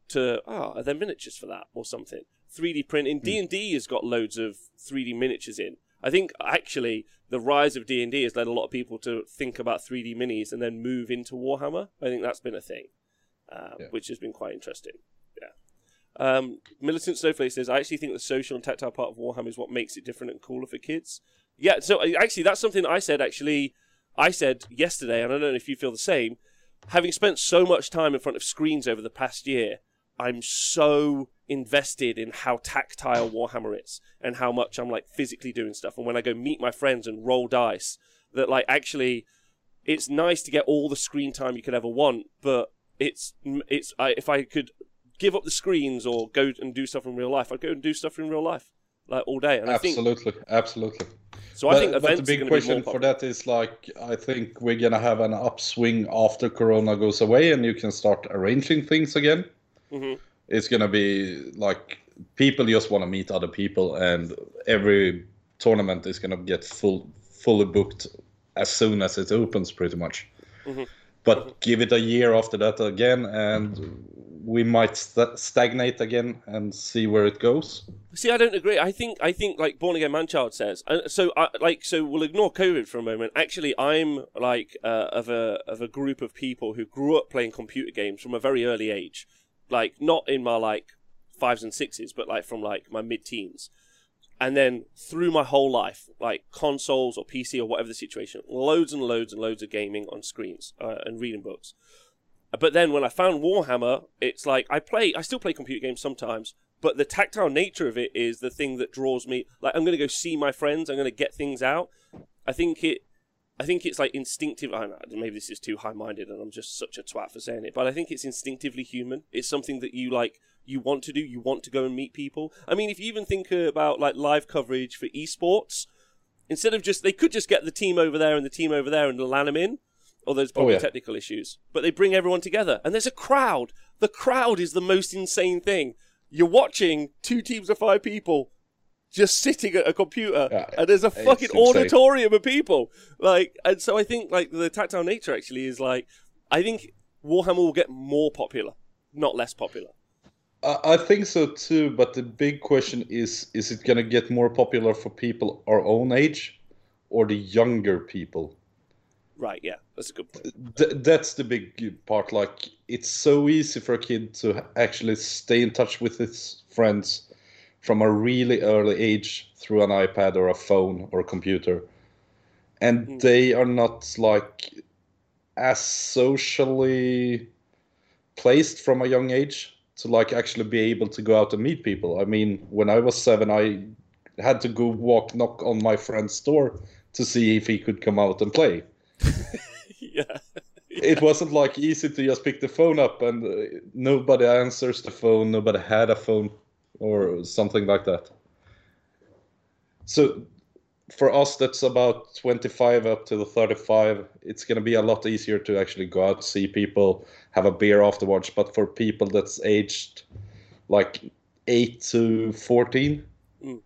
to ah, are there miniatures for that or something? 3D printing. D and D has got loads of 3D miniatures in. I think actually the rise of D and D has led a lot of people to think about 3D minis and then move into Warhammer. I think that's been a thing, um, Yeah. which has been quite interesting. Yeah. Um, Militant Snowflake says, I actually think the social and tactile part of Warhammer is what makes it different and cooler for kids. Yeah, so uh, actually, that's something I said. Actually, I said yesterday, and I don't know if you feel the same. Having spent so much time in front of screens over the past year, I'm so invested in how tactile Warhammer is and how much I'm like physically doing stuff. And when I go meet my friends and roll dice, that like actually, it's nice to get all the screen time you could ever want, but it's it's I, if I could give up the screens or go and do stuff in real life, I'd go and do stuff in real life like all day. And I think Absolutely, absolutely. so. I but, think but the big are going be more question for that is like I think we're gonna have an upswing after Corona goes away and you can start arranging things again. Mhm. It's gonna be like people just want to meet other people, and every tournament is gonna get full fully booked as soon as it opens, pretty much. Mm-hmm. But mm-hmm. give it a year after that again, and we might st- stagnate again and see where it goes. See, I don't agree. I think I think like born again manchild says. Uh, so, I, like, so we'll ignore COVID for a moment. Actually, I'm like uh, of a of a group of people who grew up playing computer games from a very early age, like not in my like fives and sixes, but like from like my mid teens. And then through my whole life, like consoles or PC or whatever the situation, loads and loads and loads of gaming on screens uh, and reading books. But then when I found Warhammer, it's like I play, I still play computer games sometimes, but the tactile nature of it is the thing that draws me. Like I'm going to go see my friends, I'm going to get things out. I think it I think it's like instinctive. I know, maybe this is too high-minded, and I'm just such a twat for saying it, but I think it's instinctively human. It's something that you like, you want to do. You want to go and meet people. I mean, if you even think about like live coverage for esports, instead of just they could just get the team over there and the team over there and land them in. Or there's oh, probably oh, yeah. technical issues, but they bring everyone together, and there's a crowd. The crowd is the most insane thing. You're watching two teams of five people just sitting at a computer yeah, and there's a fucking auditorium of people like and so i think like the tactile nature actually is like i think warhammer will get more popular not less popular I think so too, but the big question is: is it going to get more popular for people our own age, or the younger people? Right. Yeah, that's a good point. Th- that's the big part. Like, it's so easy for a kid to actually stay in touch with his friends from a really early age through an iPad or a phone or a computer. And mm. they are not like as socially placed from a young age to like actually be able to go out and meet people. I mean, when I was seven, I had to go walk knock on my friend's door to see if he could come out and play. Yeah. It wasn't like easy to just pick the phone up and uh, nobody answers the phone, nobody had a phone or something like that. So for us, that's about 25 up to the 35. It's going to be a lot easier to actually go out, see people, have a beer afterwards. But for people that's aged like 8 to 14, mm.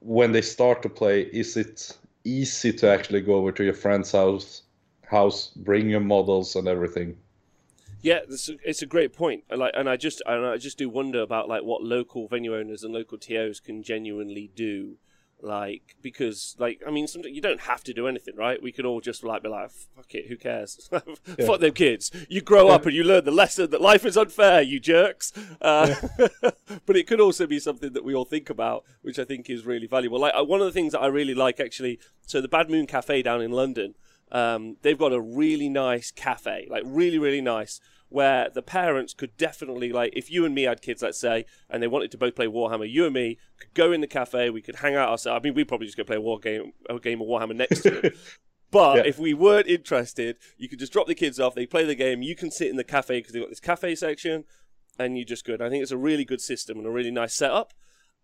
when they start to play, is it easy to actually go over to your friend's house, house, bring your models and everything? Yeah, it's a, it's a great point. Like, and I just and I just do wonder about like what local venue owners and local TOs can genuinely do. Like, because like I mean, something you don't have to do anything, right? We could all just like be like, "Fuck it, who cares? yeah. Fuck them kids." You grow up and you learn the lesson that life is unfair, you jerks. Uh, yeah. but it could also be something that we all think about, which I think is really valuable. Like uh, one of the things that I really like, actually, so the Bad Moon Cafe down in London. Um, they've got a really nice cafe, like really, really nice where the parents could definitely like if you and me had kids let's say and they wanted to both play warhammer you and me could go in the cafe we could hang out ourselves i mean we'd probably just go play a war game a game of warhammer next to them but yeah. if we weren't interested you could just drop the kids off they play the game you can sit in the cafe because they've got this cafe section and you just good i think it's a really good system and a really nice setup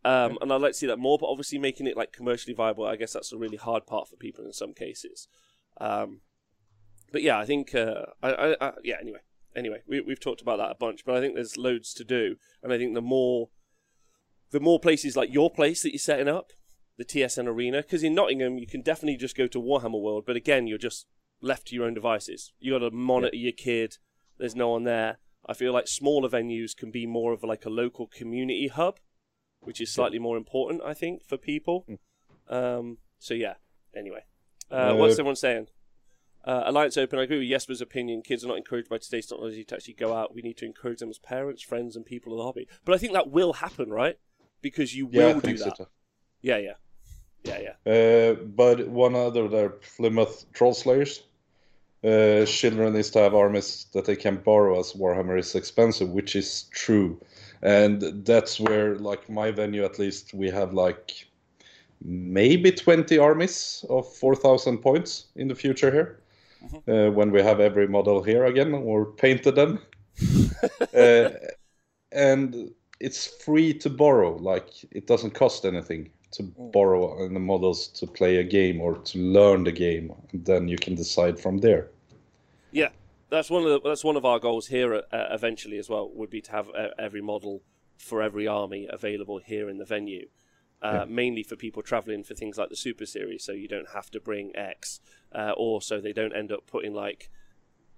um, and I'd like to see that more, but obviously making it like commercially viable, I guess that's a really hard part for people in some cases. Um, but yeah, I think uh, I, I, I, yeah. Anyway, anyway, we, we've talked about that a bunch, but I think there's loads to do, and I think the more the more places like your place that you're setting up, the TSN Arena, because in Nottingham you can definitely just go to Warhammer World, but again you're just left to your own devices. You got to monitor yeah. your kid. There's no one there. I feel like smaller venues can be more of like a local community hub, which is slightly more important, I think, for people. Hmm. Um, so yeah. Anyway, uh, uh, what's everyone saying? Uh, Alliance Open, I agree with Jesper's opinion. Kids are not encouraged by today's technology to actually go out. We need to encourage them as parents, friends, and people in the hobby. But I think that will happen, right? Because you yeah, will do that. So. Yeah, yeah. Yeah, yeah. Uh, but one other there, Plymouth Troll Slayers. Uh, children needs to have armies that they can borrow as Warhammer is expensive, which is true. And that's where, like, my venue at least, we have like maybe 20 armies of 4,000 points in the future here. Uh, when we have every model here again or painted them. uh, and it's free to borrow, like it doesn't cost anything to mm. borrow the models to play a game or to learn the game. And then you can decide from there. Yeah, that's one of the, that's one of our goals here uh, eventually as well. Would be to have uh, every model for every army available here in the venue. Uh, mainly for people traveling for things like the Super Series, so you don't have to bring X, uh, or so they don't end up putting like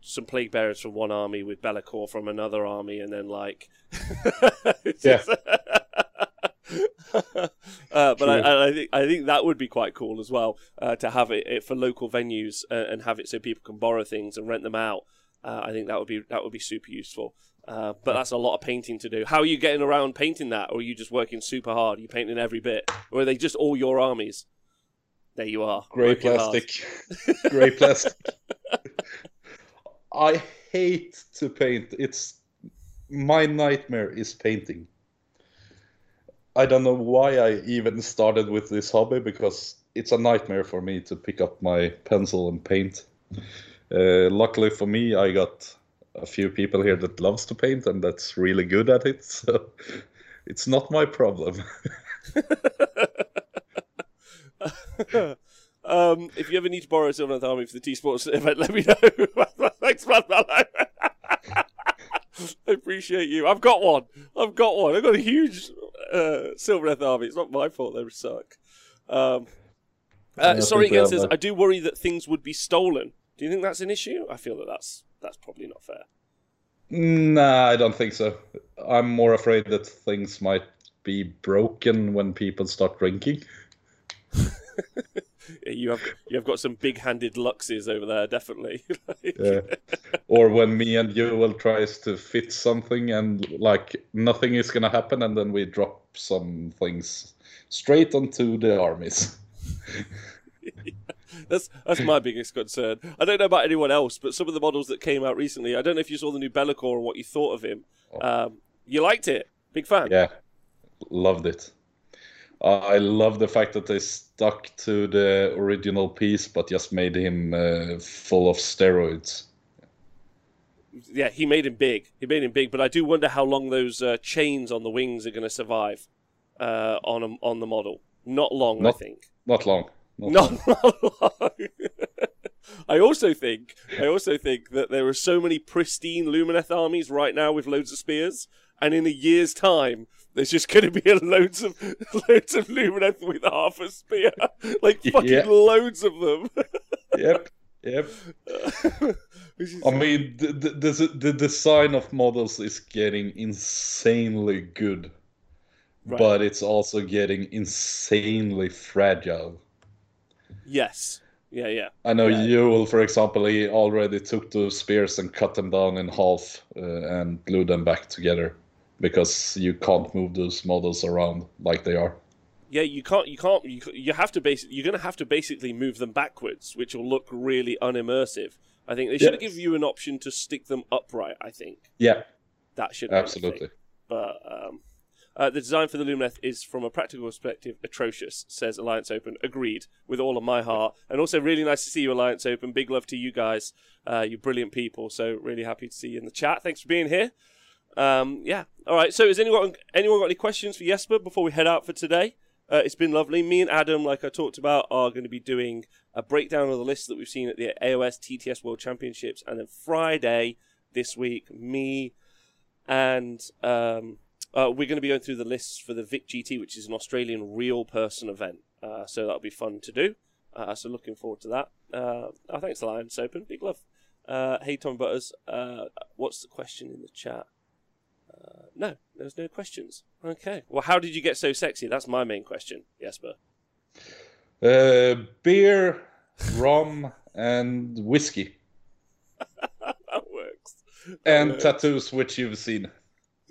some plague bearers from one army with Be'lakor from another army, and then like Yeah. uh, but I, I think I think that would be quite cool as well uh, to have it, it for local venues uh, and have it so people can borrow things and rent them out. Uh, I think that would be that would be super useful. Uh, but that's a lot of painting to do. How are you getting around painting that, or are you just working super hard? Are you painting every bit, or are they just all your armies? There you are, Grey plastic. Grey plastic. I hate to paint. It's my nightmare is painting. I don't know why I even started with this hobby because it's a nightmare for me to pick up my pencil and paint. Uh, luckily for me, I got a few people here that loves to paint and that's really good at it. So it's not my problem. um, if you ever need to borrow a Silver Army for the T Sports event, let me know. Thanks, man. I appreciate you. I've got one. I've got one. I've got a huge uh, Silver Army. It's not my fault they suck. Um, uh, sorry, again says. I do worry that things would be stolen. Do you think that's an issue? I feel that that's that's probably not fair. Nah, I don't think so. I'm more afraid that things might be broken when people start drinking. You have you have got some big-handed luxes over there, definitely. Like- Yeah. or when me and Joel tries to fit something and like nothing is gonna happen, and then we drop some things straight onto the armies. That's that's my biggest concern. I don't know about anyone else, but some of the models that came out recently, I don't know if you saw the new Be'lakor and what you thought of him. Um, you liked it, big fan. Yeah, loved it. Uh, I love the fact that they stuck to the original piece, but just made him uh, full of steroids. Yeah, he made him big. He made him big, but I do wonder how long those uh, chains on the wings are going to survive uh, on a, on the model. Not long, I think. Not long. Not long. I also think I also think that there are so many pristine Lumineth armies right now with loads of spears, and in a year's time, there's just going to be a loads of loads of Lumineth with half a spear, like fucking Yeah. loads of them. Yep. Yep. I mean, the, the, the, the design of models is getting insanely good, Right. but it's also getting insanely fragile. Yes, yeah, yeah. I know Yeah. Joel, for example, he already took two spears and cut them down in half uh, and glued them back together because you can't move those models around like they are. Yeah, you can't. You can't. You, you have to basically. You're going to have to basically move them backwards, which will look really unimmersive. I think they should give you an option to stick them upright. I think Yeah, that should be absolutely. But um, uh, the design for the Lumineth is, from a practical perspective, atrocious. Says Alliance Open. Agreed with all of my heart, and also really nice to see you, Alliance Open. Big love to you guys. Uh, you brilliant people. So really happy to see you in the chat. Thanks for being here. Um, yeah. All right. So, has anyone anyone got any questions for Jesper before we head out for today? Uh, it's been lovely. Me and Adam, like I talked about, are going to be doing a breakdown of the list that we've seen at the AOS TTS World Championships, and then Friday this week, me and um, uh, we're going to be going through the lists for the Vic GT, which is an Australian real person event. Uh, so that'll be fun to do. Uh, so looking forward to that. Uh, oh, thanks, Alliance Open. Big love. Uh, hey, Tom Butters. Uh, what's the question in the chat? Uh, no, there's no questions. Okay. Well, how did you get so sexy? That's my main question, Jesper. Uh, beer, rum, and whiskey, that works. and Uh, tattoos, which you've seen.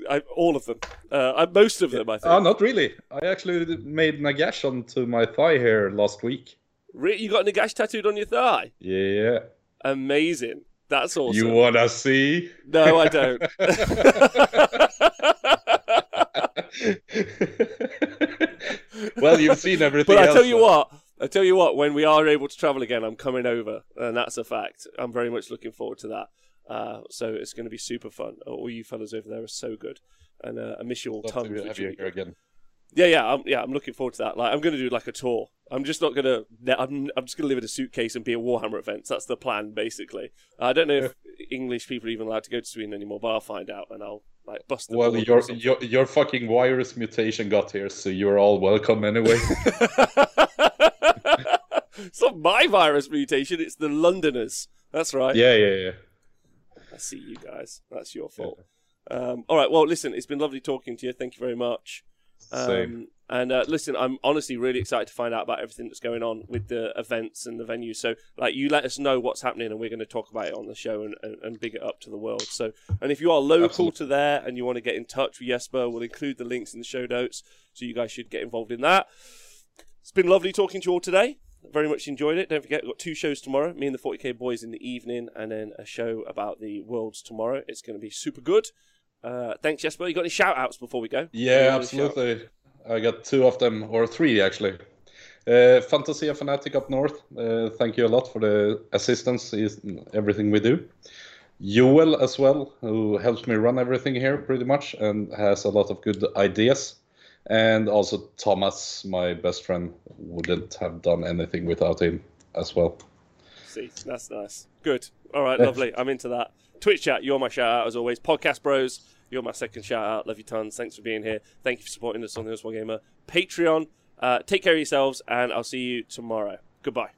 I, all of them. Uh, I, most of them, I think. Oh, not really. I actually made Nagash onto my thigh here last week. Re- you got Nagash tattooed on your thigh? Yeah. Amazing. That's awesome. You wanna see? No, I don't. well, you've seen everything. but I tell you though. what, I tell you what, when we are able to travel again, I'm coming over, and that's a fact. I'm very much looking forward to that. Uh, so it's going to be super fun. All you fellas over there are so good, and uh, I miss you all Love tons. to have you here again. Yeah, yeah, I'm, yeah. I'm looking forward to that. Like, I'm going to do like a tour. I'm just not going to. I'm, I'm just going to live in a suitcase and be at Warhammer events. That's the plan, basically. I don't know if English people are even allowed to go to Sweden anymore, but I'll find out and I'll like bust the Well, your, your your fucking virus mutation got here, so you're all welcome anyway. it's not my virus mutation, it's the Londoners. That's right. yeah, yeah, yeah. See you guys. That's your fault. Um, all right. Well, listen, it's been lovely talking to you. Thank you very much. Same. Um, and uh, listen, I'm honestly really excited to find out about everything that's going on with the events and the venues. So, like, you let us know what's happening, and we're going to talk about it on the show and, and, and big it up to the world. So, and if you are local Absolutely. to there and you want to get in touch with Jesper, we'll include the links in the show notes. So, you guys should get involved in that. It's been lovely talking to you all today. Very much enjoyed it. Don't forget, we've got two shows tomorrow. Me and the 40k boys in the evening, and then a show about the worlds tomorrow. It's going to be super good. Uh, thanks, Jesper. You got any shout outs before we go? Yeah, You wanna shout? absolutely. I got two of them, or three actually. Uh, Fantasia Fanatic up north, uh, thank you a lot for the assistance in everything we do. Joel as well, who helps me run everything here pretty much and has a lot of good ideas. And also Thomas, my best friend, wouldn't have done anything without him as well. See, that's nice. Good. All right, lovely. I'm into that. Twitch chat, you're my shout out as always. Podcast Bros, you're my second shout out. Love you tons. Thanks for being here. Thank you for supporting us on the Honest Wargamer Patreon. Uh, take care of yourselves, and I'll see you tomorrow. Goodbye.